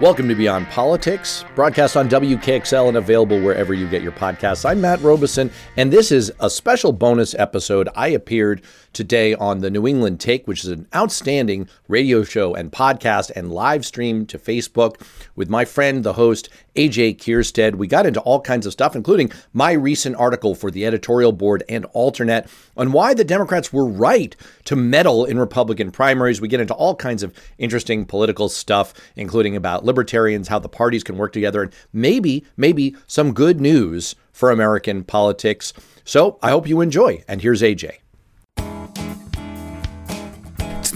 Welcome to Beyond Politics, broadcast on WKXL and available wherever you get your podcasts. I'm Matt Robison, and this is a special bonus episode. I appeared today on the New England Take, which is an outstanding radio show and podcast and live stream to Facebook with my friend, the host, AJ Kierstead. We got into all kinds of stuff, including my recent article for the editorial board and Alternet on why the Democrats were right to meddle in Republican primaries. We get into all kinds of interesting political stuff, including about libertarians, how the parties can work together, and maybe, maybe some good news for American politics. So I hope you enjoy. And here's AJ.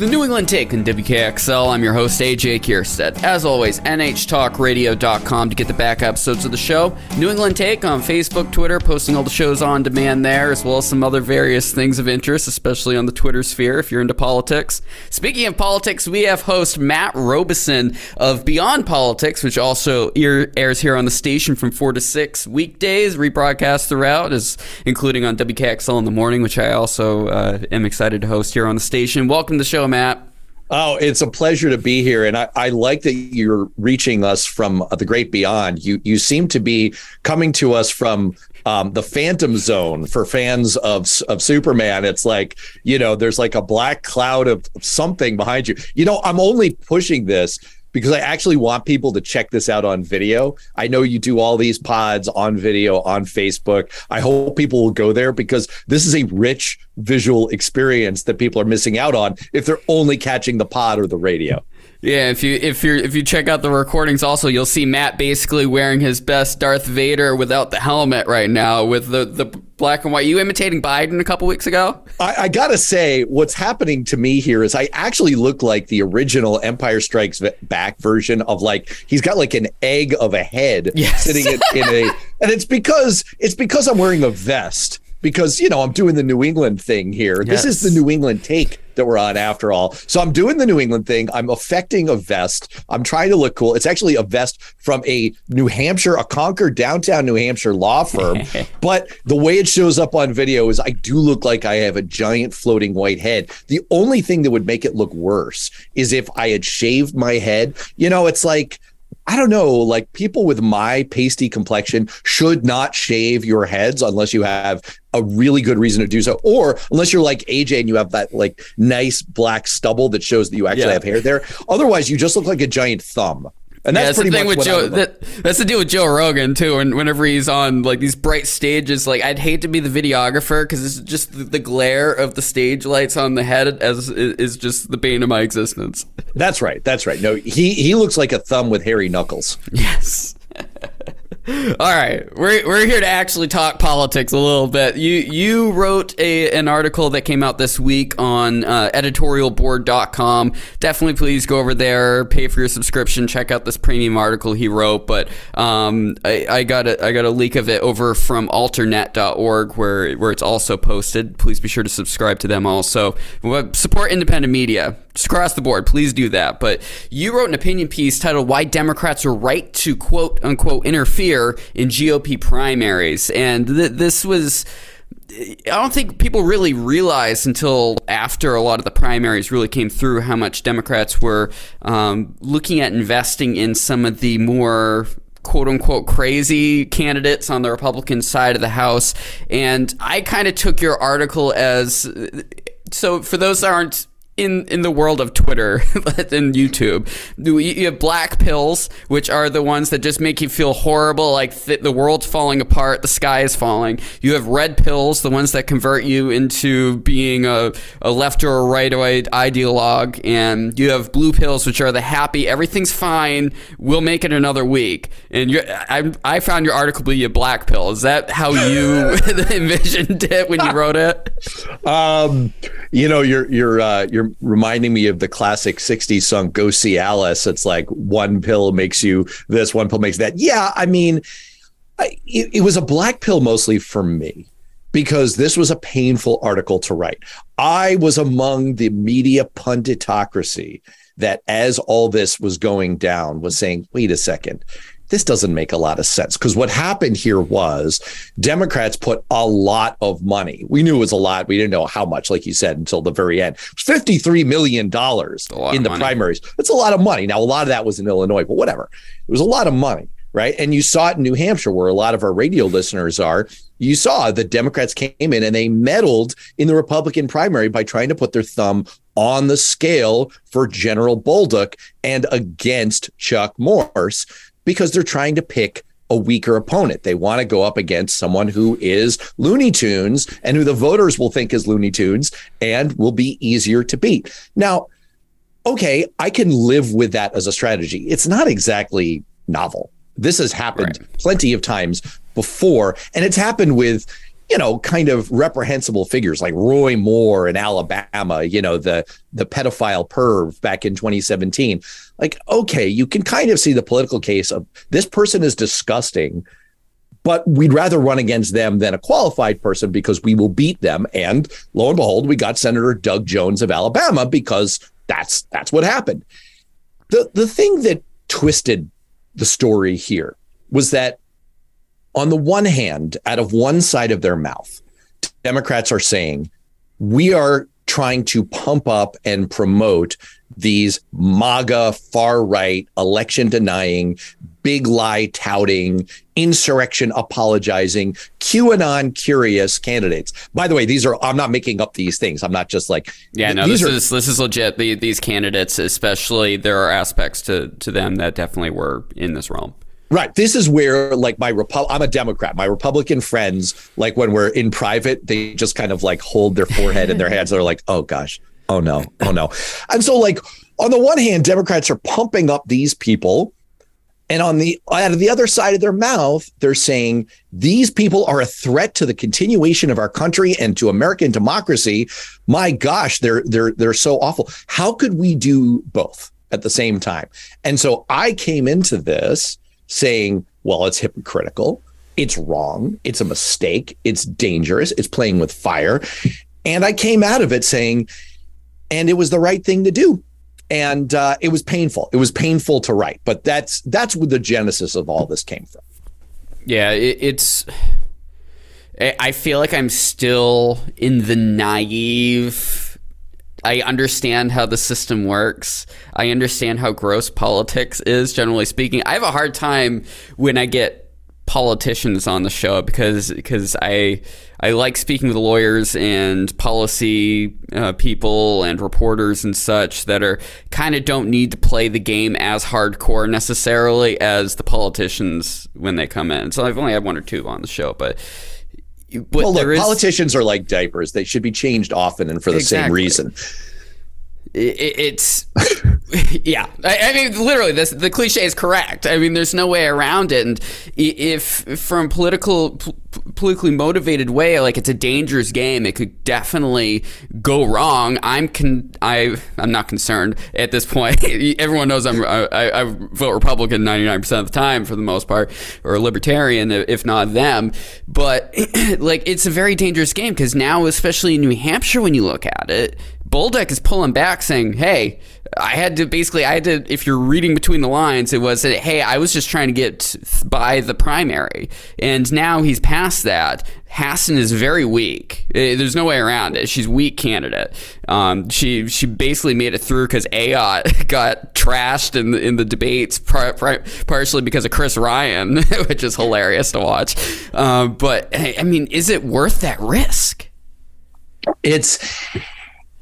The New England Take on WKXL. I'm your host, AJ Kierstead. As always, NHTalkRadio.com to get the back episodes of the show. New England Take on Facebook, Twitter, posting all the shows on demand there, as well as some other various things of interest, especially on the Twitter sphere if you're into politics. Speaking of politics, we have host Matt Robison of Beyond Politics, which also airs here on the station from 4 to 6 weekdays, rebroadcast throughout, is including on WKXL in the morning, which I also uh, am excited to host here on the station. Welcome to the show, Matt. Oh, it's a pleasure to be here, and I, I like that you're reaching us from the great beyond. You you seem to be coming to us from um, the Phantom Zone for fans of of Superman. It's like you know, there's like a black cloud of something behind you. You know, I'm only pushing this because I actually want people to check this out on video. I know you do all these pods on video on Facebook. I hope people will go there because this is a rich visual experience that people are missing out on if they're only catching the pod or the radio. Yeah, if you if you if you check out the recordings, also you'll see Matt basically wearing his best Darth Vader without the helmet right now, with the the black and white. You imitating Biden a couple weeks ago? I, I gotta say, what's happening to me here is I actually look like the original Empire Strikes Back version of like he's got like an egg of a head yes. sitting in, in a, and it's because it's because I'm wearing a vest because you know I'm doing the New England thing here. Yes. This is the New England take that we're on after all. So I'm doing the New England thing. I'm affecting a vest. I'm trying to look cool. It's actually a vest from a New Hampshire, a Concord downtown New Hampshire law firm. but the way it shows up on video is I do look like I have a giant floating white head. The only thing that would make it look worse is if I had shaved my head. You know, it's like I don't know, like people with my pasty complexion should not shave your heads unless you have a really good reason to do so, or unless you're like AJ and you have that like nice black stubble that shows that you actually yeah. have hair there. Otherwise, you just look like a giant thumb. And that's, yeah, that's the thing with Joe. That, that's the deal with Joe Rogan too. And whenever he's on like these bright stages, like I'd hate to be the videographer because it's just the, the, glare of the stage lights on the head as is just the bane of my existence. That's right. That's right. No, he he looks like a thumb with hairy knuckles. Yes. All right, we're we're here to actually talk politics a little bit. You you wrote a an article that came out this week on uh, editorialboard.com. Definitely, please go over there, pay for your subscription, check out this premium article he wrote. But um, I, I got a I got a leak of it over from Alternet.org, where where it's also posted. Please be sure to subscribe to them. Also, support independent media just across the board. Please do that. But you wrote an opinion piece titled "Why Democrats Are Right to Quote Unquote Interfere in GOP Primaries," and th- this was. I don't think people really realized until after a lot of the primaries really came through how much Democrats were um, looking at investing in some of the more quote unquote crazy candidates on the Republican side of the House. And I kind of took your article as so for those that aren't in in the world of Twitter and YouTube, you have black pills, which are the ones that just make you feel horrible, like th- the world's falling apart, the sky is falling. You have red pills, the ones that convert you into being a, a left or a right ideologue, and you have blue pills, which are the happy, everything's fine, we'll make it another week. And I, I found your article to be a black pill. Is that how you envisioned it when you wrote it? Um, you know, you're you're uh, you're reminding me of the classic '60s song "Go See Alice." It's like one pill makes you this, one pill makes that. Yeah, I mean, I, it, it was a black pill mostly for me because this was a painful article to write. I was among the media punditocracy that, as all this was going down, was saying, "Wait a second, this doesn't make a lot of sense because what happened here was Democrats put a lot of money. We knew it was a lot. We didn't know how much, like you said, until the very end. $53 million in the money. primaries. That's a lot of money. Now, a lot of that was in Illinois, but whatever. It was a lot of money, right? And you saw it in New Hampshire, where a lot of our radio listeners are. You saw the Democrats came in and they meddled in the Republican primary by trying to put their thumb on the scale for General Bolduc and against Chuck Morse because they're trying to pick a weaker opponent. They want to go up against someone who is Looney Tunes and who the voters will think is Looney Tunes and will be easier to beat. Now, okay, I can live with that as a strategy. It's not exactly novel. This has happened right. plenty of times before, and it's happened with you know, kind of reprehensible figures like Roy Moore in Alabama, you know, the the pedophile perv back in 2017. Like, okay, you can kind of see the political case of this person is disgusting, but we'd rather run against them than a qualified person because we will beat them. And lo and behold, we got Senator Doug Jones of Alabama because that's that's what happened. The the thing that twisted the story here was that on the one hand, out of one side of their mouth, Democrats are saying, we are trying to pump up and promote these MAGA far right election denying, big lie touting, insurrection apologizing, QAnon curious candidates. By the way, these are I'm not making up these things. I'm not just like yeah, no, this are, is this is legit. The, these candidates, especially, there are aspects to to them that definitely were in this realm. Right. This is where like my Repu- I'm a Democrat. My Republican friends, like when we're in private, they just kind of like hold their forehead in their hands. They're like, oh gosh, oh no, oh no. And so like on the one hand, Democrats are pumping up these people. And on the out of the other side of their mouth, they're saying these people are a threat to the continuation of our country and to American democracy. My gosh, they're they're they're so awful. How could we do both at the same time? And so I came into this saying, well, it's hypocritical, it's wrong, it's a mistake, it's dangerous, it's playing with fire. And I came out of it saying, and it was the right thing to do. And uh, it was painful. It was painful to write, but that's that's where the genesis of all this came from. Yeah, it, it's. I feel like I'm still in the naive I understand how the system works. I understand how gross politics is, generally speaking. I have a hard time when I get politicians on the show because because I I like speaking with lawyers and policy uh, people and reporters and such that are kind of don't need to play the game as hardcore necessarily as the politicians when they come in. So I've only had one or two on the show, but but well, look, is, politicians are like diapers; they should be changed often and for the exactly. same reason. It, it's yeah. I, I, mean, literally, this, the cliche is correct. I mean, there's no way around it. And if from political, politically motivated way, like it's a dangerous game, it could definitely go wrong. I'm con- I I'm not concerned at this point. Everyone knows I'm I, I vote Republican 99 percent of the time for the most part, or libertarian if not them. But like, it's a very dangerous game because now, especially in New Hampshire, when you look at it, Bolduc is pulling back, saying, "Hey, I had to basically, I had to. If you're reading between the lines, it was that, hey, I was just trying to get by the primary, and now he's past that. Hassan is very weak. Eh, there's no way around it. She's weak candidate. Um, she she basically made it through because Ayotte got trashed in the, in the debates, par- par- partially because of Chris Ryan, which is hilarious to watch. Um, but I mean, is it worth that risk? It's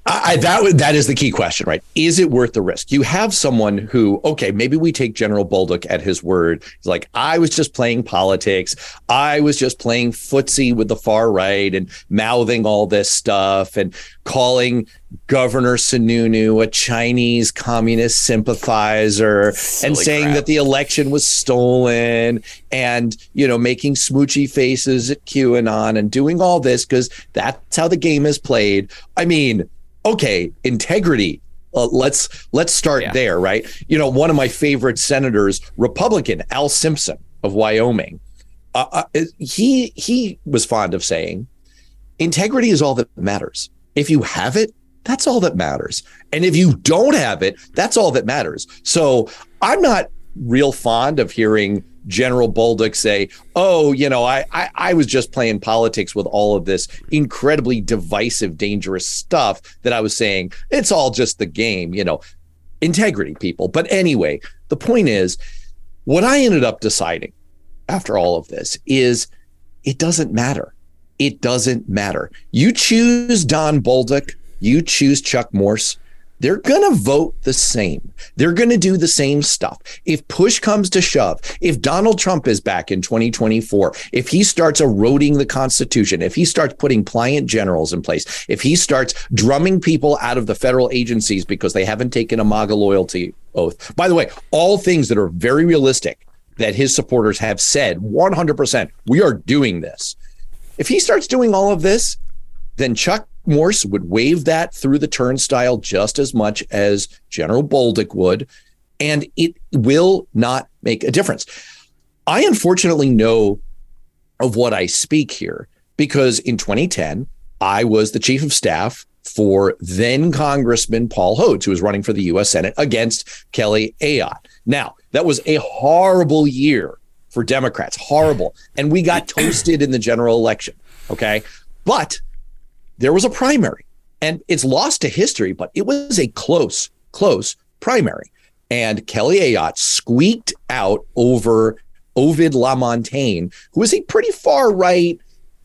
I, that that is the key question, right? Is it worth the risk? You have someone who, okay, maybe we take General Bolduc at his word. He's like, I was just playing politics. I was just playing footsie with the far right and mouthing all this stuff and calling Governor Sununu a Chinese communist sympathizer Silly and saying crap. that the election was stolen and, you know, making smoochy faces at QAnon and doing all this because that's how the game is played. I mean, okay, integrity. Uh, let's let's start yeah. there, right? You know, one of my favorite senators, Republican Al Simpson of Wyoming, uh, uh, he he was fond of saying, integrity is all that matters. If you have it, that's all that matters. And if you don't have it, that's all that matters. So I'm not real fond of hearing General Bolduc say, "Oh, you know, I, I I was just playing politics with all of this incredibly divisive, dangerous stuff that I was saying. It's all just the game, you know, integrity, people." But anyway, the point is, what I ended up deciding after all of this is, it doesn't matter. It doesn't matter. You choose Don Bolduc, you choose Chuck Morse they're going to vote the same. They're going to do the same stuff. If push comes to shove, if Donald Trump is back in 2024, if he starts eroding the Constitution, if he starts putting pliant generals in place, if he starts drumming people out of the federal agencies because they haven't taken a MAGA loyalty oath. By the way, all things that are very realistic that his supporters have said 100%, we are doing this. If he starts doing all of this, then Chuck Morse would wave that through the turnstile just as much as General Bolduc would, and it will not make a difference. I unfortunately know of what I speak here because in 2010, I was the chief of staff for then Congressman Paul Hodes, who was running for the U.S. Senate against Kelly Ayotte. Now, that was a horrible year for Democrats, horrible. And we got toasted in the general election. Okay. But there was a primary and it's lost to history, but it was a close, close primary. And Kelly Ayotte squeaked out over Ovide Lamontagne, who is a pretty far right,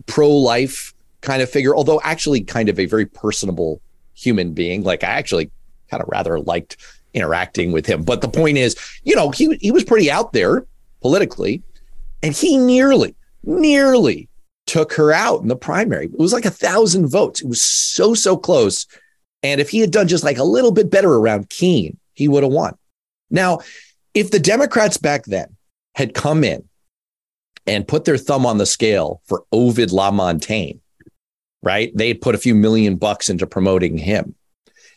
pro life kind of figure, although actually kind of a very personable human being. Like I actually kind of rather liked interacting with him. But the point is, you know, he he was pretty out there politically, and he nearly, nearly took her out in the primary. It was like a thousand votes. It was so, so close. And if he had done just like a little bit better around Keene, he would have won. Now, if the Democrats back then had come in and put their thumb on the scale for Ovide Lamontagne, right? They had put a few million bucks into promoting him.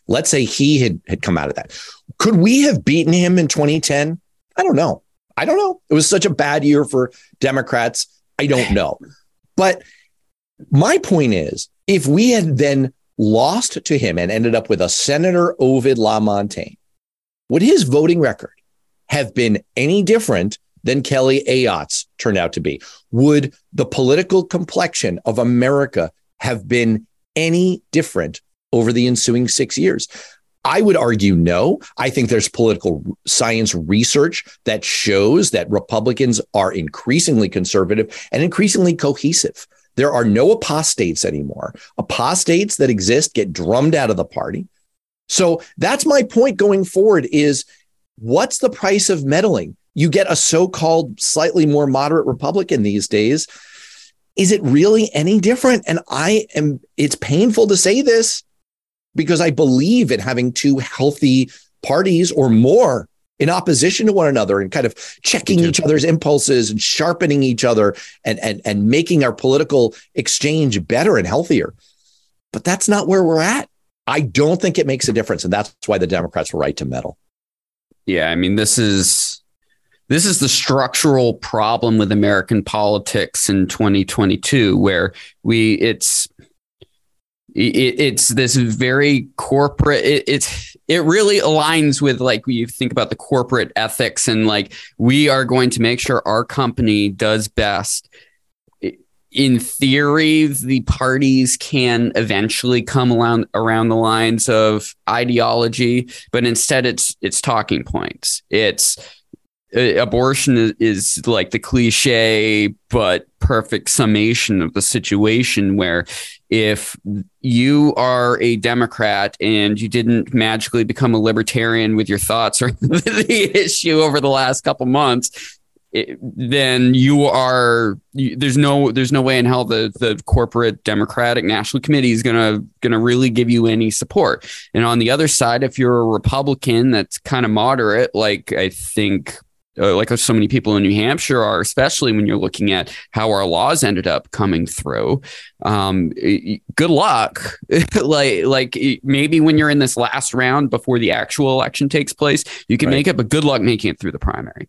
Let's say he had, had come out of that. Could we have beaten him in 2010? I don't know. I don't know. It was such a bad year for Democrats. I don't know. But my point is, if we had then lost to him and ended up with a Senator Ovide Lamontagne, would his voting record have been any different than Kelly Ayotte's turned out to be? Would the political complexion of America have been any different over the ensuing six years? I would argue no. I think there's political science research that shows that Republicans are increasingly conservative and increasingly cohesive. There are no apostates anymore. Apostates that exist get drummed out of the party. So that's my point going forward is what's the price of meddling? You get a so-called slightly more moderate Republican these days. Is it really any different? And I am it's painful to say this because I believe in having two healthy parties or more in opposition to one another and kind of checking each other's impulses and sharpening each other and, and, and making our political exchange better and healthier. But that's not where we're at. I don't think it makes a difference. And that's why the Democrats were right to meddle. Yeah. I mean, this is this is the structural problem with American politics in 2022, where we it's it, it's this very corporate it, it's it really aligns with like you think about the corporate ethics and like we are going to make sure our company does best. In theory the parties can eventually come around around the lines of ideology but instead it's it's talking points. It's Uh, abortion is, is, like the cliche but perfect summation of the situation where if you are a democrat and you didn't magically become a libertarian with your thoughts or the issue over the last couple months it, then you are you, there's no there's no way in hell the the corporate democratic national committee is gonna gonna really give you any support. And on the other side if you're a republican that's kind of moderate like i think uh, like so many people in New Hampshire are, especially when you're looking at how our laws ended up coming through. Um, good luck. like, like maybe when you're in this last round before the actual election takes place, you can right. make it, but good luck making it through the primary.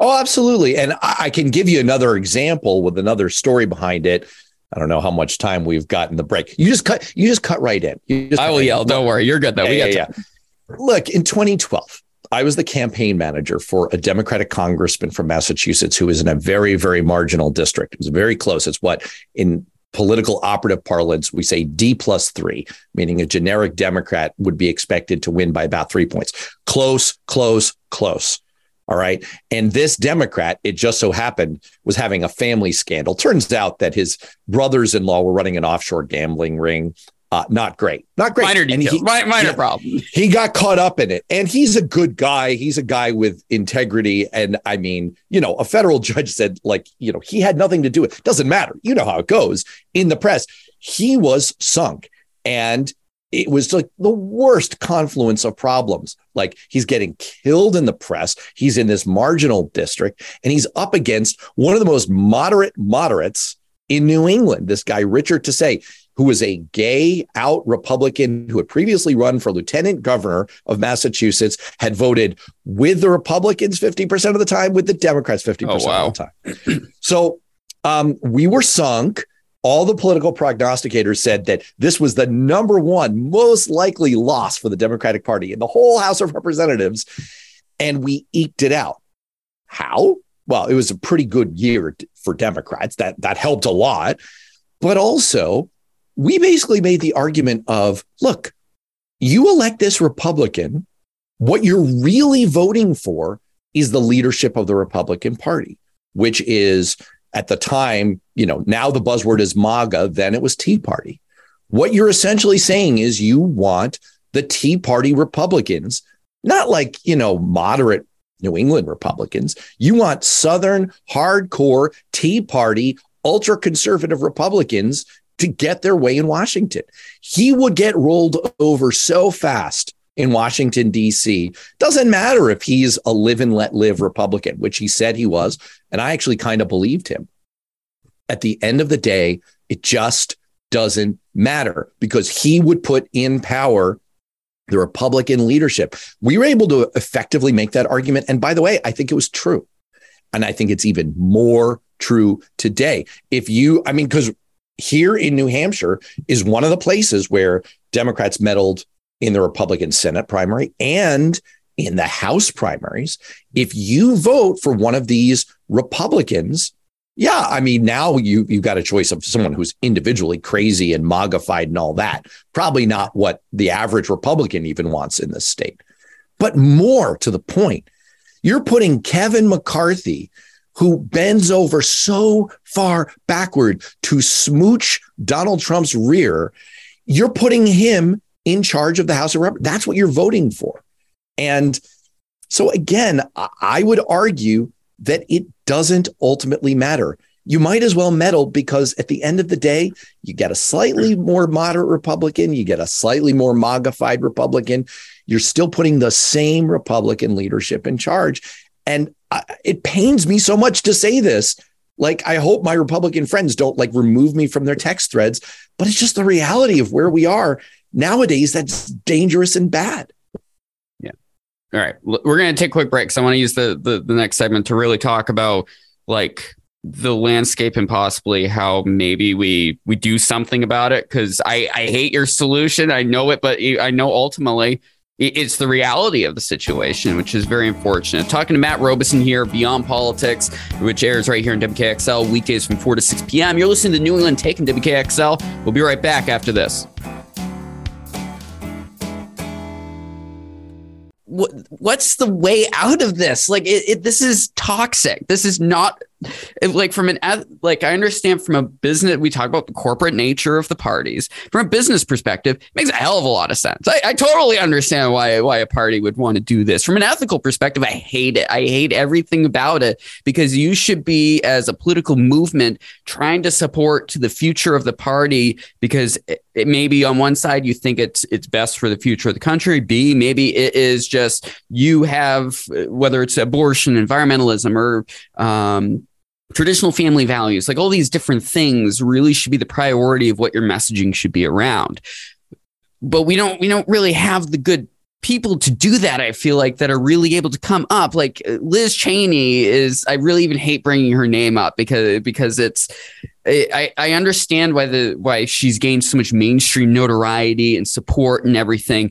Oh, absolutely. And I can give you another example with another story behind it. I don't know how much time we've got in the break. You just cut. You just cut right in. I will yell. Don't worry, you're good though. Yeah, yeah, yeah. Look, in 2012, I was the campaign manager for a Democratic congressman from Massachusetts who was in a very, very marginal district. It was very close. It's what in political operative parlance we say D plus three, meaning a generic Democrat would be expected to win by about three points. Close, close, close. All right. And this Democrat, it just so happened, was having a family scandal. Turns out that his brothers in law were running an offshore gambling ring. Uh, not great. Not great. Minor details. He, minor yeah, problem. He got caught up in it. And he's a good guy. He's a guy with integrity. And I mean, you know, a federal judge said, like, you know, he had nothing to do with it. Doesn't matter. You know how it goes in the press. He was sunk. And it was like the worst confluence of problems. Like he's getting killed in the press. He's in this marginal district and he's up against one of the most moderate moderates in New England, this guy, Richard Tisei, who was a gay out Republican who had previously run for lieutenant governor of Massachusetts, had voted with the Republicans 50% of the time, with the Democrats 50% oh, wow. of the time. so um, we were sunk all the political prognosticators said that this was the number one most likely loss for the Democratic Party in the whole House of Representatives. And we eked it out. How? Well, it was a pretty good year for Democrats. That, that helped a lot. But also, we basically made the argument of look, you elect this Republican, what you're really voting for is the leadership of the Republican Party, which is at the time, you know, now the buzzword is MAGA, then it was Tea Party. What you're essentially saying is you want the Tea Party Republicans, not like, you know, moderate New England Republicans. You want Southern hardcore Tea Party, ultra conservative Republicans to get their way in Washington. He would get rolled over so fast in Washington, D.C. Doesn't matter if he's a live and let live Republican, which he said he was. And I actually kind of believed him. At the end of the day, it just doesn't matter because he would put in power the Republican leadership. We were able to effectively make that argument. And by the way, I think it was true. And I think it's even more true today. If you, I mean, because here in New Hampshire is one of the places where Democrats meddled in the Republican Senate primary and in the House primaries. If you vote for one of these Republicans, yeah, I mean, now you you've got a choice of someone who's individually crazy and MAGAfied and all that. Probably not what the average Republican even wants in this state. But more to the point, you're putting Kevin McCarthy, who bends over so far backward to smooch Donald Trump's rear, you're putting him in charge of the House of Representatives. That's what you're voting for. And so, again, I would argue that it doesn't ultimately matter. You might as well meddle because at the end of the day, you get a slightly more moderate Republican, you get a slightly more MAGAfied Republican. You're still putting the same Republican leadership in charge. And it pains me so much to say this. Like, I hope my Republican friends don't like remove me from their text threads, but it's just the reality of where we are nowadays that's dangerous and bad. Yeah. All right. We're going to take a quick break. So I want to use the, the, the next segment to really talk about like the landscape and possibly how maybe we we do something about it because I I hate your solution I know it but eh, I know ultimately it's the reality of the situation, which is very unfortunate. Talking to Matt Robison here, Beyond Politics, which airs right here in WKXL weekdays from 4 to 6 p.m. You're listening to New England Taking WKXL. We'll be right back after this. what's the way out of this? Like, it, it, this is toxic. This is not like from an like I understand from a business. We talk about the corporate nature of the parties from a business perspective. it makes a hell of a lot of sense. I, I totally understand why why a party would want to do this. From an ethical perspective, I hate it. I hate everything about it because you should be as a political movement trying to support to the future of the party because it, it maybe on one side you think it's it's best for the future of the country. B maybe it is just you have whether it's abortion, environmentalism, or um, traditional family values, like all these different things really should be the priority of what your messaging should be around. But we don't we don't really have the good people to do that i feel like that are really able to come up like liz cheney is i really even hate bringing her name up because because it's i i understand why the why she's gained so much mainstream notoriety and support and everything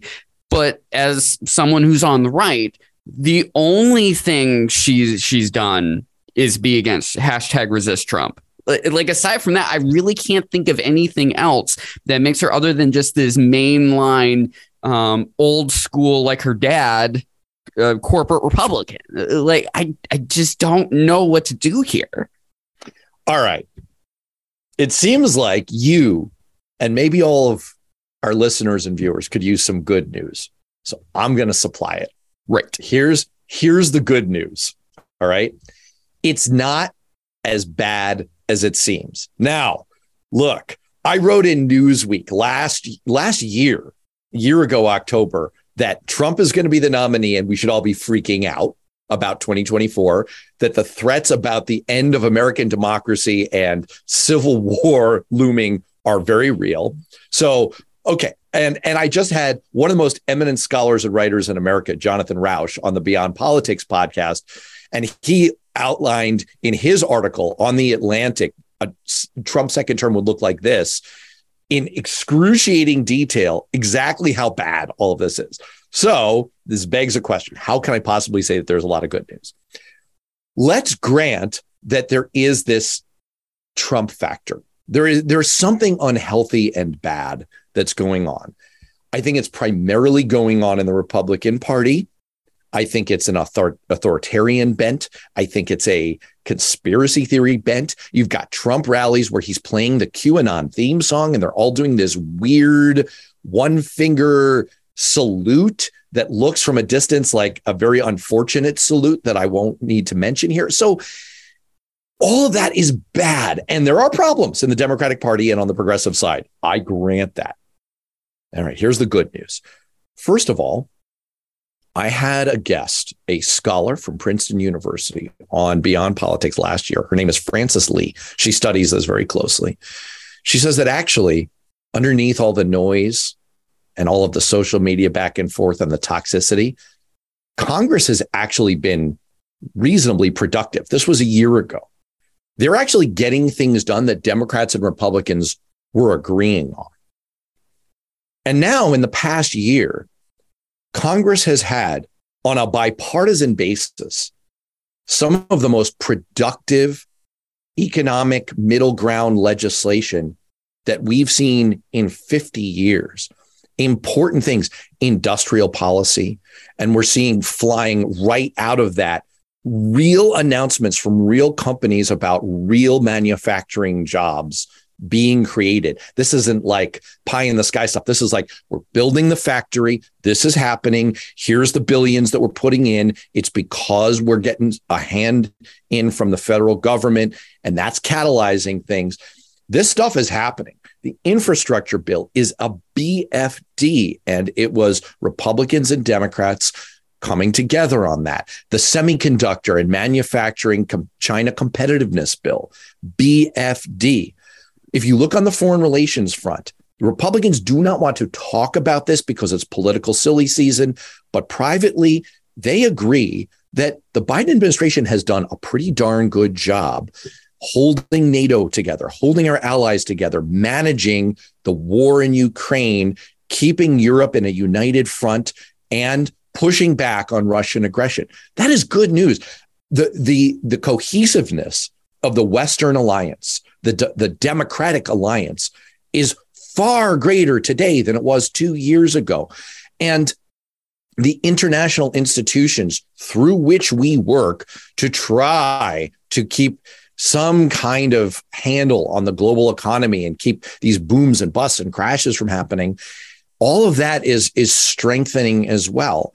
but as someone who's on the right the only thing she's she's done is be against hashtag resist Trump. Like aside from that, I really can't think of anything else that makes her other than just this mainline um, old school like her dad uh, corporate Republican. Like I I just don't know what to do here. All right. It seems like you and maybe all of our listeners and viewers could use some good news. So I'm going to supply it. Right. Here's here's the good news. All right. It's not as bad as it seems. Now, look, I wrote in Newsweek last last year, year ago October, that Trump is going to be the nominee and we should all be freaking out about 2024 that the threats about the end of American democracy and civil war looming are very real. So, okay, and and I just had one of the most eminent scholars and writers in America, Jonathan Rauch, on the Beyond Politics podcast, and he outlined in his article on the Atlantic a Trump second term would look like this in excruciating detail exactly how bad all of this is. So, this begs a question How can I possibly say that there's a lot of good news? Let's grant that there is this Trump factor. There is there's something unhealthy and bad that's going on. I think it's primarily going on in the Republican Party. I think it's an author- authoritarian bent. I think it's a conspiracy theory bent. You've got Trump rallies where he's playing the QAnon theme song and they're all doing this weird one finger salute that looks from a distance like a very unfortunate salute that I won't need to mention here. So, all of that is bad. And there are problems in the Democratic Party and on the progressive side. I grant that. All right, here's the good news. First of all, I had a guest, a scholar from Princeton University on Beyond Politics last year. Her name is Frances Lee. She studies this very closely. She says that actually, underneath all the noise and all of the social media back and forth and the toxicity, Congress has actually been reasonably productive. This was a year ago. They're actually getting things done that Democrats and Republicans were agreeing on. And now, in the past year, Congress has had, on a bipartisan basis, some of the most productive economic middle ground legislation that we've seen in 50 years. Important things, industrial policy. And we're seeing flying right out of that real announcements from real companies about real manufacturing jobs being created. This isn't like pie in the sky stuff. This is like we're building the factory. This is happening. Here's the billions that we're putting in. It's because we're getting a hand in from the federal government, and that's catalyzing things. This stuff is happening. The infrastructure bill is a BFD, and it was Republicans and Democrats coming together on that. The semiconductor and manufacturing China competitiveness bill, BFD. If you look on the foreign relations front, Republicans do not want to talk about this because it's political silly season, but privately, they agree that the Biden administration has done a pretty darn good job holding NATO together, holding our allies together, managing the war in Ukraine, keeping Europe in a united front, and pushing back on Russian aggression. That is good news. The, the, the cohesiveness of the Western alliance, the, the Democratic alliance, is far greater today than it was two years ago. And the international institutions through which we work to try to keep some kind of handle on the global economy and keep these booms and busts and crashes from happening all of that is is strengthening as well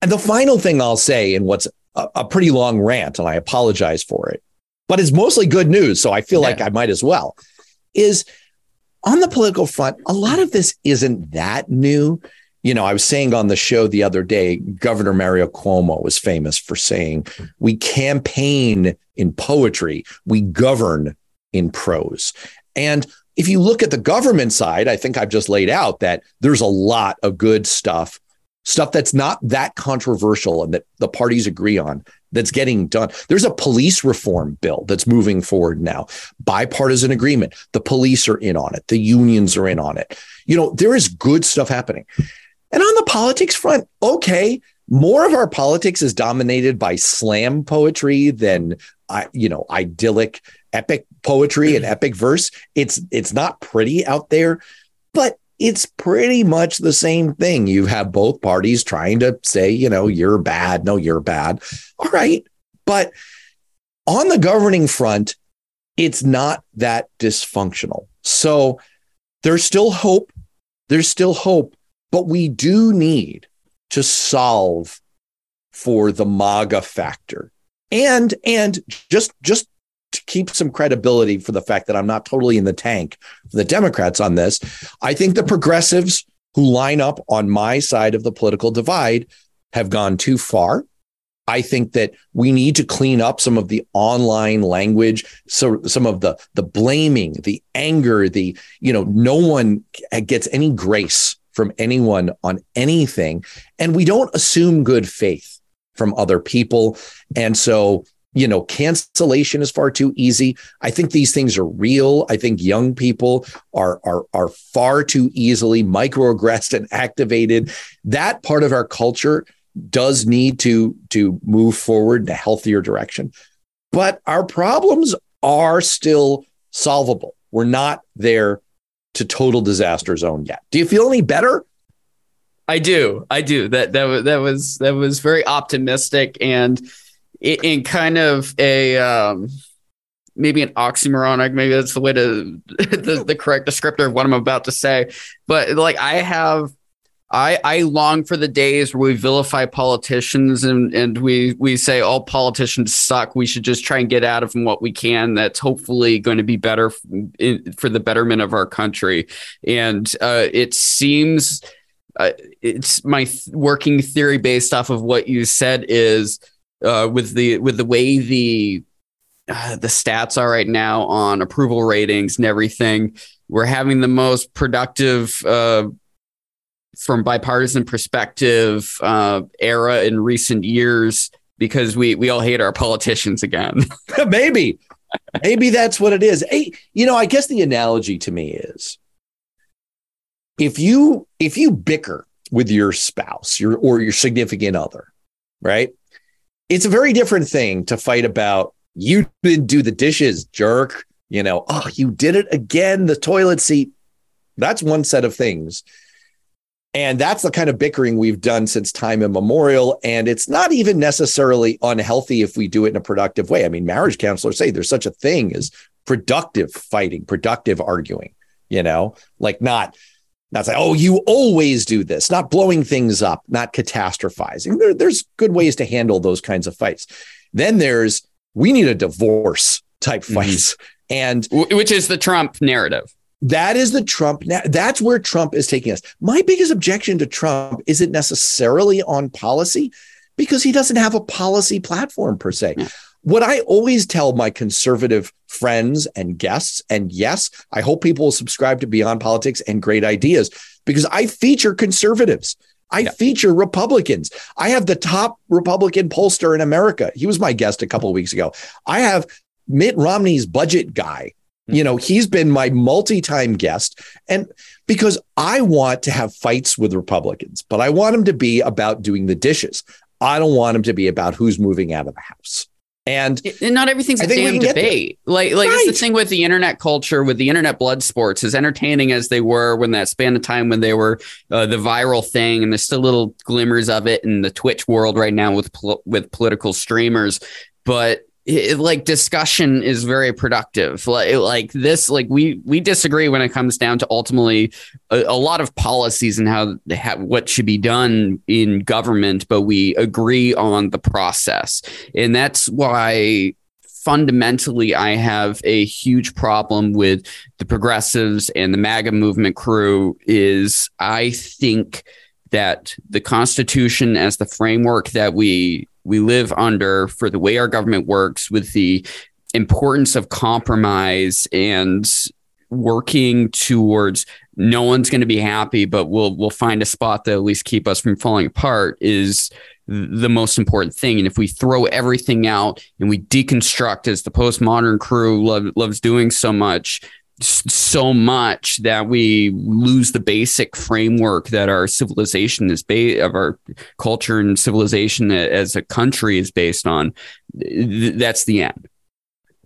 and the final thing i'll say in what's a, a pretty long rant and i apologize for it but it's mostly good news. So I feel yeah. like I might as well. Is on the political front, a lot of this isn't that new. You know, I was saying on the show the other day, Governor Mario Cuomo was famous for saying, We campaign in poetry, we govern in prose. And if you look at the government side, I think I've just laid out that there's a lot of good stuff, stuff that's not that controversial and that the parties agree on that's getting done. There's a police reform bill that's moving forward now, bipartisan agreement. The police are in on it, the unions are in on it. You know, there is good stuff happening. And on the politics front, okay, more of our politics is dominated by slam poetry than you know, idyllic epic poetry and epic verse. It's it's not pretty out there, but it's pretty much the same thing. You have both parties trying to say, you know, you're bad, no, you're bad. All right. But on the governing front, it's not that dysfunctional. So there's still hope. There's still hope, but we do need to solve for the MAGA factor. And and just just to keep some credibility for the fact that I'm not totally in the tank for the Democrats on this, I think the progressives who line up on my side of the political divide have gone too far. I think that we need to clean up some of the online language, so some of the the blaming, the anger, the you know, no one gets any grace from anyone on anything, and we don't assume good faith from other people, and so you know, cancellation is far too easy. I think these things are real. I think young people are are are far too easily microaggressed and activated. That part of our culture does need to to move forward in a healthier direction. But our problems are still solvable. We're not there to total disaster zone yet. Do you feel any better? I do. I do. That that that was that was very optimistic and in kind of a um, maybe an oxymoronic maybe that's the way to the, the correct descriptor of what i'm about to say but like i have I, I long for the days where we vilify politicians and, and we we say all politicians suck. We should just try and get out of them what we can. That's hopefully going to be better for the betterment of our country. And uh, it seems uh, it's my th- working theory based off of what you said is uh, with the with the way the uh, the stats are right now on approval ratings and everything. We're having the most productive uh, from bipartisan perspective uh, era in recent years because we we all hate our politicians again. maybe, maybe that's what it is. Hey, you know, I guess the analogy to me is if you if you bicker with your spouse, your or your significant other, right? It's a very different thing to fight about. You didn't do the dishes, jerk. You know, oh, you did it again. The toilet seat. That's one set of things and that's the kind of bickering we've done since time immemorial. And it's not even necessarily unhealthy if we do it in a productive way. I mean, marriage counselors say there's such a thing as productive fighting, productive arguing, you know, like not, not say, oh, you always do this, not blowing things up, not catastrophizing. There, there's good ways to handle those kinds of fights. Then there's, we need a divorce type mm-hmm. fights. And which is the Trump narrative. That is the Trump. That's where Trump is taking us. My biggest objection to Trump isn't necessarily on policy because he doesn't have a policy platform per se. What I always tell my conservative friends and guests, and yes, I hope people will subscribe to Beyond Politics and Great Ideas because I feature conservatives. I yeah. feature Republicans. I have the top Republican pollster in America. He was my guest a couple of weeks ago. I have Mitt Romney's budget guy hmm. you know, he's been my multi time guest. And because I want to have fights with Republicans, but I want them to be about doing the dishes. I don't want them to be about who's moving out of the house. And, and not everything's a damn debate. Like, like right. it's the thing with the internet culture, with the internet blood sports, as entertaining as they were when that span of time when they were uh, the viral thing, and there's still little glimmers of it in the Twitch world right now with pol- with political streamers. But it, like discussion is very productive. Like like this like we we disagree when it comes down to ultimately a, a lot of policies and how, how what should be done in government but we agree on the process. And that's why fundamentally I have a huge problem with the progressives and the MAGA movement crew is I think that the Constitution as the framework that we we live under for the way our government works with the importance of compromise and working towards no one's going to be happy but we'll we'll find a spot that at least keep us from falling apart is the most important thing. And if we throw everything out and we deconstruct as the postmodern crew love, loves doing so much so much that we lose the basic framework that our civilization is based of our culture and civilization as a country is based on. That's the end.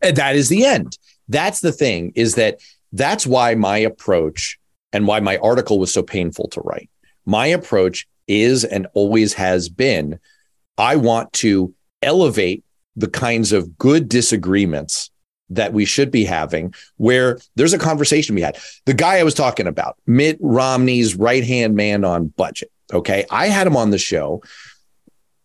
That is the end. That's the thing is that that's why my approach and why my article was so painful to write. My approach is and always has been i want to elevate the kinds of good disagreements that we should be having where there's a conversation we had. The guy I was talking about, Mitt Romney's right hand man on budget. Okay. I had him on the show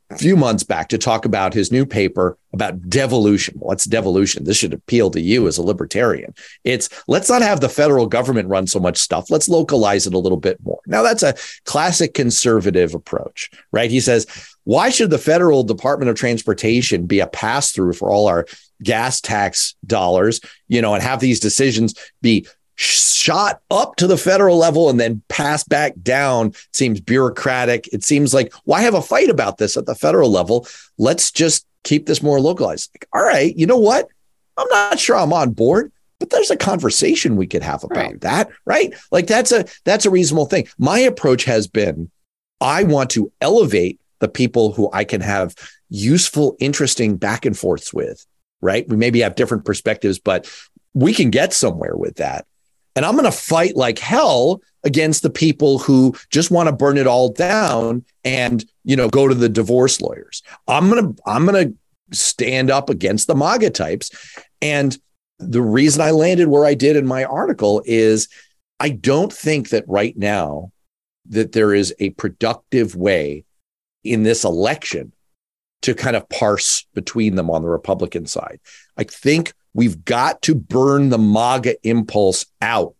a few months back to talk about his new paper about devolution. What's devolution? This should appeal to you as a libertarian. It's let's not have the federal government run so much stuff. Let's localize it a little bit more. Now, that's a classic conservative approach, right? He says, why should the federal Department of Transportation be a pass through for all our gas tax dollars, you know, and have these decisions be shot up to the federal level and then passed back down seems bureaucratic. It seems like why have a fight about this at the federal level? Let's just keep this more localized. Like, all right, you know what? I'm not sure I'm on board, but there's a conversation we could have about right. that, right? Like that's a that's a reasonable thing. My approach has been I want to elevate the people who I can have useful, interesting back and forths with right? We maybe have different perspectives, but we can get somewhere with that. And I'm going to fight like hell against the people who just want to burn it all down and, you know, go to the divorce lawyers. I'm going to I'm going to stand up against the MAGA types. And the reason I landed where I did in my article is I don't think that right now that there is a productive way in this election to kind of parse between them on the Republican side. I think we've got to burn the MAGA impulse out.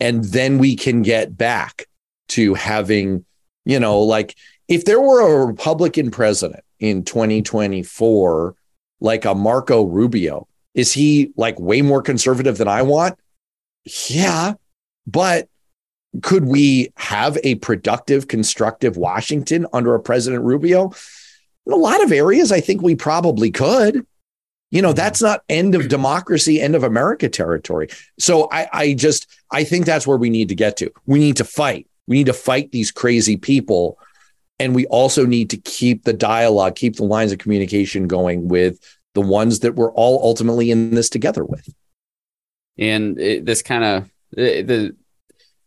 And then we can get back to having, you know, like if there were a Republican president in 2024, like a Marco Rubio, is he like way more conservative than I want? Yeah. But could we have a productive, constructive Washington under a President Rubio? in a lot of areas, I think we probably could. You know, that's not end of democracy, end of America territory. So I, I just, I think that's where we need to get to. We need to fight. We need to fight these crazy people. And we also need to keep the dialogue, keep the lines of communication going with the ones that we're all ultimately in this together with. And it, this kind of the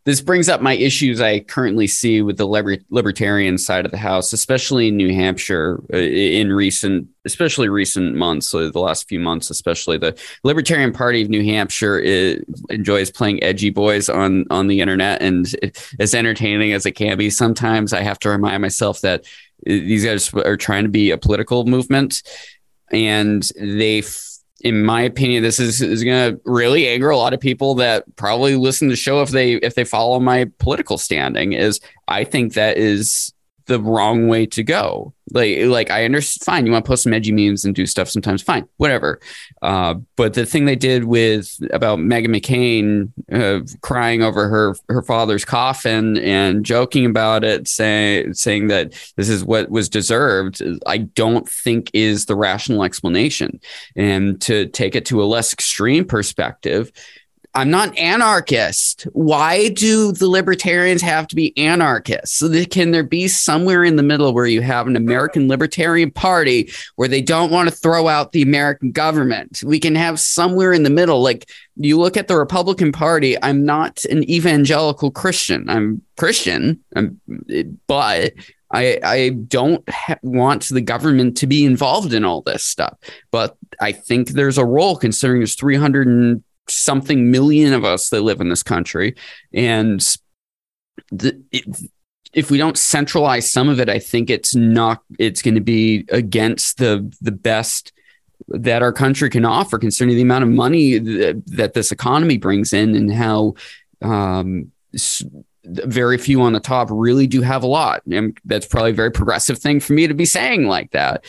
this brings up my issues I currently see with the liber- libertarian side of the house, especially in New Hampshire uh, in recent, especially recent months, so the last few months, especially. The Libertarian Party of New Hampshire is, enjoys playing edgy boys on on the internet, and as entertaining as it can be, sometimes I have to remind myself that uh, these guys are trying to be a political movement, and they in my opinion, this is, is going to really anger a lot of people that probably listen to the show if they if they follow my political standing. Is I think that is the wrong way to go. Like, like I understand. Fine, you want to post some edgy memes and do stuff sometimes. Fine, whatever. Uh, but the thing they did with about Meghan McCain uh, crying over her her father's coffin and joking about it, saying saying that this is what was deserved, I don't think is the rational explanation. And to take it to a less extreme perspective I'm not an anarchist. Why do the libertarians have to be anarchists? So that, can there be somewhere in the middle where you have an American Libertarian Party where they don't want to throw out the American government? We can have somewhere in the middle. Like you look at the Republican Party, I'm not an evangelical Christian. I'm Christian, I'm, but I, I don't ha- want the government to be involved in all this stuff, but I think there's a role considering there's 300 something million of us that live in this country. And the, it, if we don't centralize some of it, I think it's not, it's going to be against the, the best that our country can offer concerning the amount of money that, that this economy brings in and how, um, very few on the top really do have a lot. And that's probably a very progressive thing for me to be saying like that.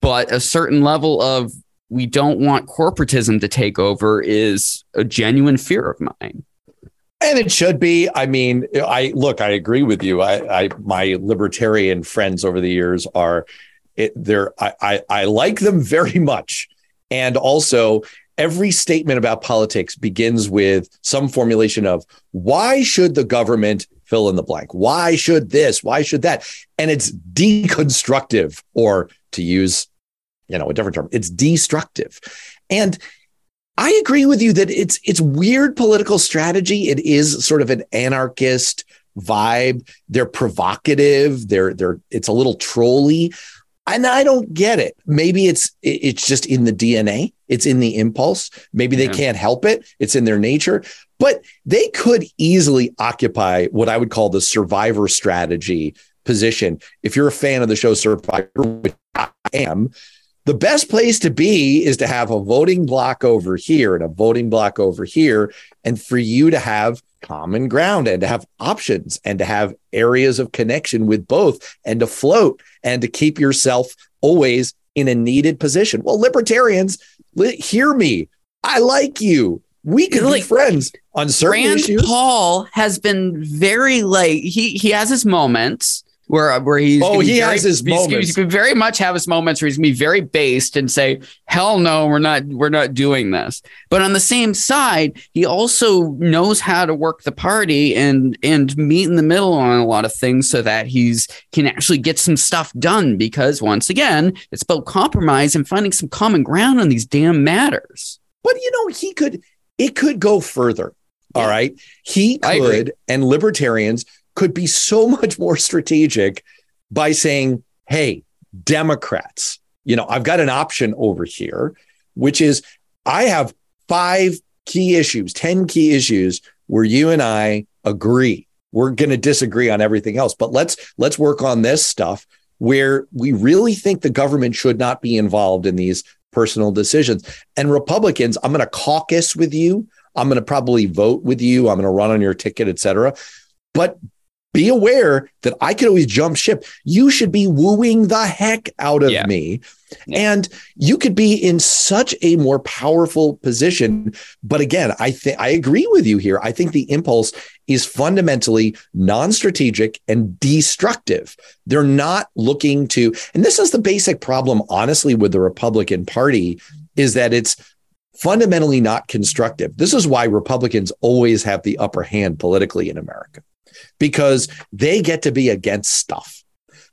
But a certain level of we don't want corporatism to take over is a genuine fear of mine. And it should be. I mean, I look, I agree with you. I, I my libertarian friends over the years are it, they're I, I I like them very much. And also, every statement about politics begins with some formulation of why should the government fill in the blank? Why should this? Why should that? And it's deconstructive, or to use, you know, a different term, it's destructive. And I agree with you that it's it's weird political strategy. It is sort of an anarchist vibe. They're provocative. They're they're it's a little trolly. And I don't get it. Maybe it's it's just in the DNA. It's in the impulse. Maybe they yeah. can't help it. It's in their nature. But they could easily occupy what I would call the survivor strategy position. If you're a fan of the show Survivor, which I am, the best place to be is to have a voting block over here and a voting block over here, and for you to have common ground and to have options and to have areas of connection with both and to float and to keep yourself always in a needed position. Well, libertarians, hear me. I like you. We can like, be friends on certain Rand issues. Paul has been very like he he has his moments where where he's oh he very, has his moments. He can very much have his moments where he's gonna be very based and say hell no we're not we're not doing this. But on the same side, he also knows how to work the party and and meet in the middle on a lot of things so that he's can actually get some stuff done. Because once again, it's about compromise and finding some common ground on these damn matters. But you know he could it could go further. All right. He could, and libertarians could be so much more strategic by saying, hey, Democrats, you know, I've got an option over here, which is I have five key issues, 10 key issues where you and I agree. We're going to disagree on everything else, but let's let's work on this stuff where we really think the government should not be involved in these personal decisions. And Republicans, I'm going to caucus with you. I'm going to probably vote with you. I'm going to run on your ticket, et cetera. But be aware that I could always jump ship. You should be wooing the heck out of yeah. me. Yeah. And you could be in such a more powerful position. But again, I think I agree with you here. I think the impulse is fundamentally non-strategic and destructive. They're not looking to, and this is the basic problem, honestly, with the Republican Party, is that it's fundamentally not constructive. This is why Republicans always have the upper hand politically in America because they get to be against stuff.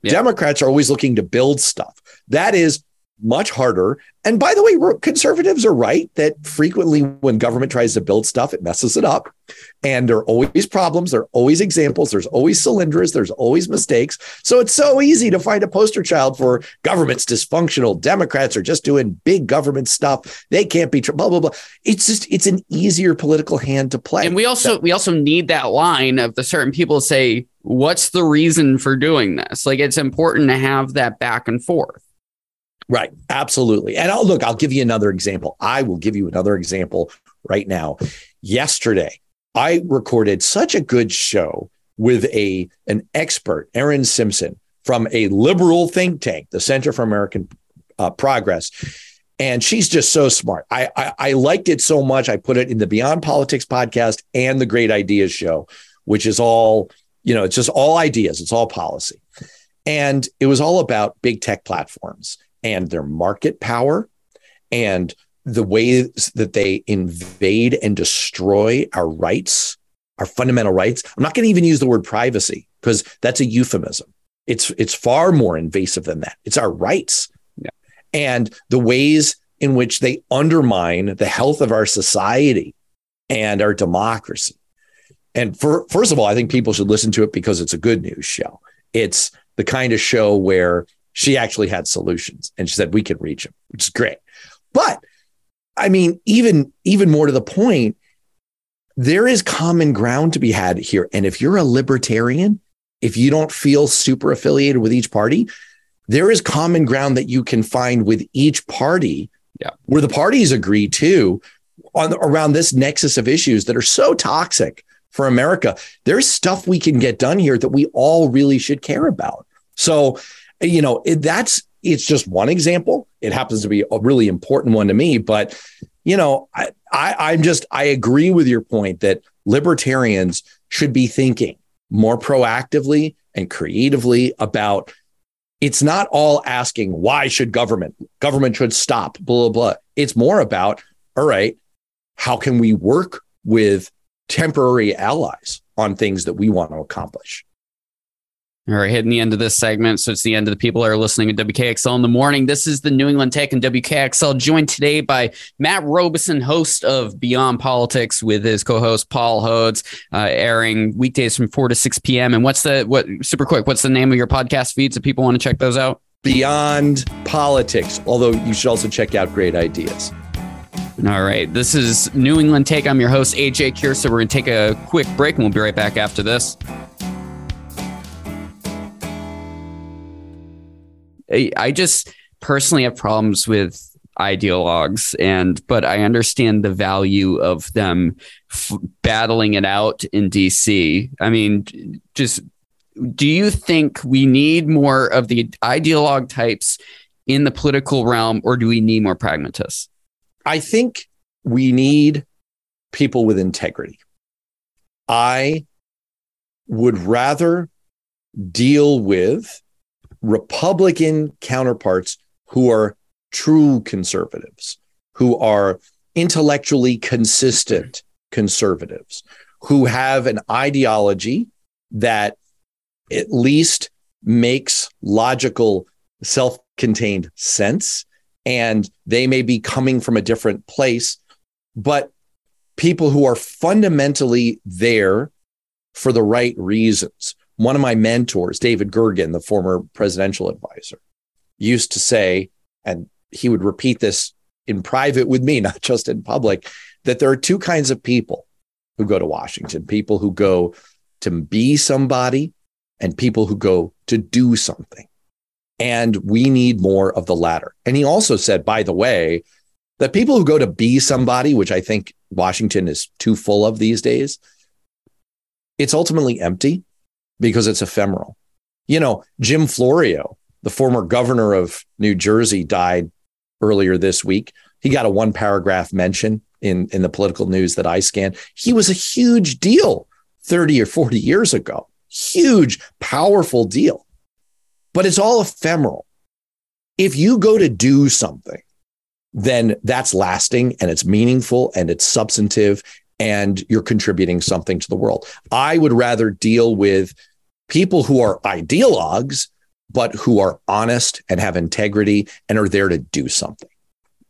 Yeah. Democrats are always looking to build stuff. That is much harder. And by the way, conservatives are right that frequently when government tries to build stuff, it messes it up. And there are always problems. There are always examples. There's always Solyndras. There's always mistakes. So it's so easy to find a poster child for government's dysfunctional. Democrats are just doing big government stuff. They can't be blah blah blah. It's just it's an easier political hand to play. And we also so, we also need that line of the certain people say, "What's the reason for doing this?" Like it's important to have that back and forth. Right. Absolutely. And I'll look, I'll give you another example. I will give you another example right now. Yesterday, I recorded such a good show with a an expert, Erin Simpson, from a liberal think tank, the Center for American uh, Progress. And she's just so smart. I, I, I liked it so much. I put it in the Beyond Politics podcast and the Great Ideas show, which is all, you know, it's just all ideas, it's all policy. And it was all about big tech platforms and their market power and the ways that they invade and destroy our rights, our fundamental rights. I'm not going to even use the word privacy because that's a euphemism. It's it's far more invasive than that. It's our rights. Yeah. And the ways in which they undermine the health of our society and our democracy. And for, first of all, I think people should listen to it because it's a good news show. It's the kind of show where she actually had solutions and she said we can reach them, which is great. But I mean, even even more to the point, there is common ground to be had here. And if you're a libertarian, if you don't feel super affiliated with each party, there is common ground that you can find with each party yeah. where the parties agree too on around this nexus of issues that are so toxic for America. There's stuff we can get done here that we all really should care about. So you know, it, that's it's just one example. It happens to be a really important one to me, but you know, I, I I'm just I agree with your point that libertarians should be thinking more proactively and creatively about it's not all asking why should government government should stop blah blah blah it's more about all right, how can we work with temporary allies on things that we want to accomplish? All right, hitting the end of this segment. So it's the end of the people that are listening to WKXL in the morning. This is the New England Take and WKXL, joined today by Matt Robison, host of Beyond Politics, with his co-host Paul Hodes, uh, airing weekdays from four to six p.m. And what's the what? Super quick, what's the name of your podcast feeds if people want to check those out? Beyond Politics. Although you should also check out Great Ideas. All right, this is New England Take. I'm your host AJ Kiersa. We're going to take a quick break, and we'll be right back after this. I just personally have problems with ideologues and but I understand the value of them f- battling it out in DC. I mean just do you think we need more of the ideologue types in the political realm or do we need more pragmatists? I think we need people with integrity. I would rather deal with Republican counterparts who are true conservatives, who are intellectually consistent conservatives, who have an ideology that at least makes logical, self contained sense. And they may be coming from a different place, but people who are fundamentally there for the right reasons, one of my mentors, David Gergen, the former presidential advisor, used to say, and he would repeat this in private with me, not just in public, that there are two kinds of people who go to Washington people who go to be somebody and people who go to do something. And we need more of the latter. And he also said, by the way, that people who go to be somebody, which I think Washington is too full of these days, it's ultimately empty because it's ephemeral. You know, Jim Florio, the former governor of New Jersey, died earlier this week. He got a one paragraph mention in, in the political news that I scanned. He was a huge deal 30 or 40 years ago. Huge, powerful deal. But it's all ephemeral. If you go to do something, then that's lasting and it's meaningful and it's substantive and you're contributing something to the world. I would rather deal with people who are ideologues, but who are honest and have integrity and are there to do something.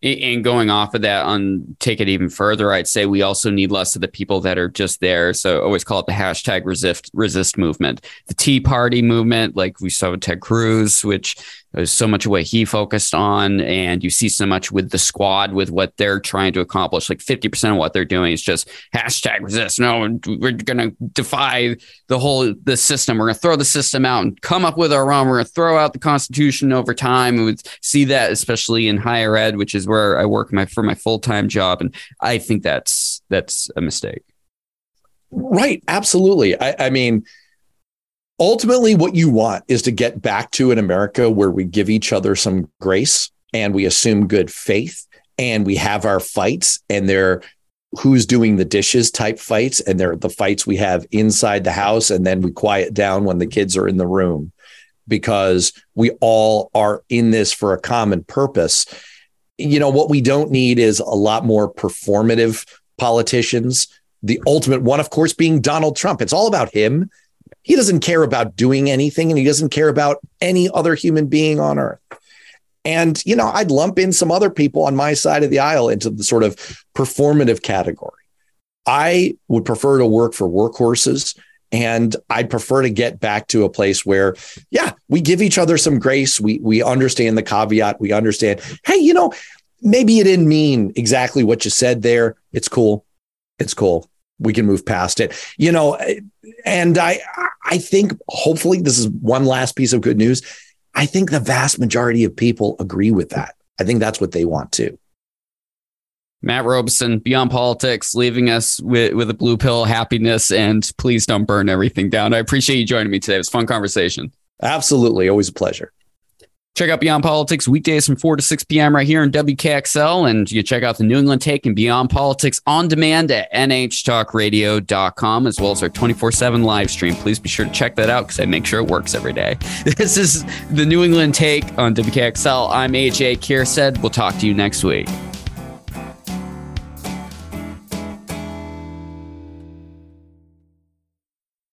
And going off of that, on take it even further, I'd say we also need less of the people that are just there. So always call it the hashtag resist resist movement, the Tea Party movement, like we saw with Ted Cruz, which there's so much of what he focused on, and you see so much with the squad with what they're trying to accomplish. Like 50% of what they're doing is just hashtag resist. No, we're going to defy the whole the system. We're going to throw the system out and come up with our own. We're going to throw out the Constitution over time. We see that especially in higher ed, which is where I work my for my full time job, and I think that's that's a mistake. Right, absolutely. I, I mean ultimately what you want is to get back to an America where we give each other some grace and we assume good faith and we have our fights and they're who's doing the dishes type fights and they're the fights we have inside the house and then we quiet down when the kids are in the room because we all are in this for a common purpose. You know what we don't need is a lot more performative politicians. The ultimate one of course being Donald Trump. It's all about him he doesn't care about doing anything and he doesn't care about any other human being on earth. And, you know, I'd lump in some other people on my side of the aisle into the sort of performative category. I would prefer to work for workhorses and I'd prefer to get back to a place where, yeah, we give each other some grace. We we understand the caveat. We understand, hey, you know, maybe you didn't mean exactly what you said there. It's cool. It's cool we can move past it you know and i i think hopefully this is one last piece of good news i think the vast majority of people agree with that i think that's what they want too Matt Robison, Beyond Politics, leaving us with, with a blue pill happiness. And please don't burn everything down. I appreciate you joining me today. It was a fun conversation. Absolutely. Always a pleasure. Check out Beyond Politics weekdays from 4 to 6 p.m. right here in WKXL. And you check out the New England Take and Beyond Politics on demand at nhtalkradio.com, as well as our 24 7 live stream. Please be sure to check that out because I make sure it works every day. This is the New England Take on WKXL. I'm AJ Kiersa. We'll talk to you next week.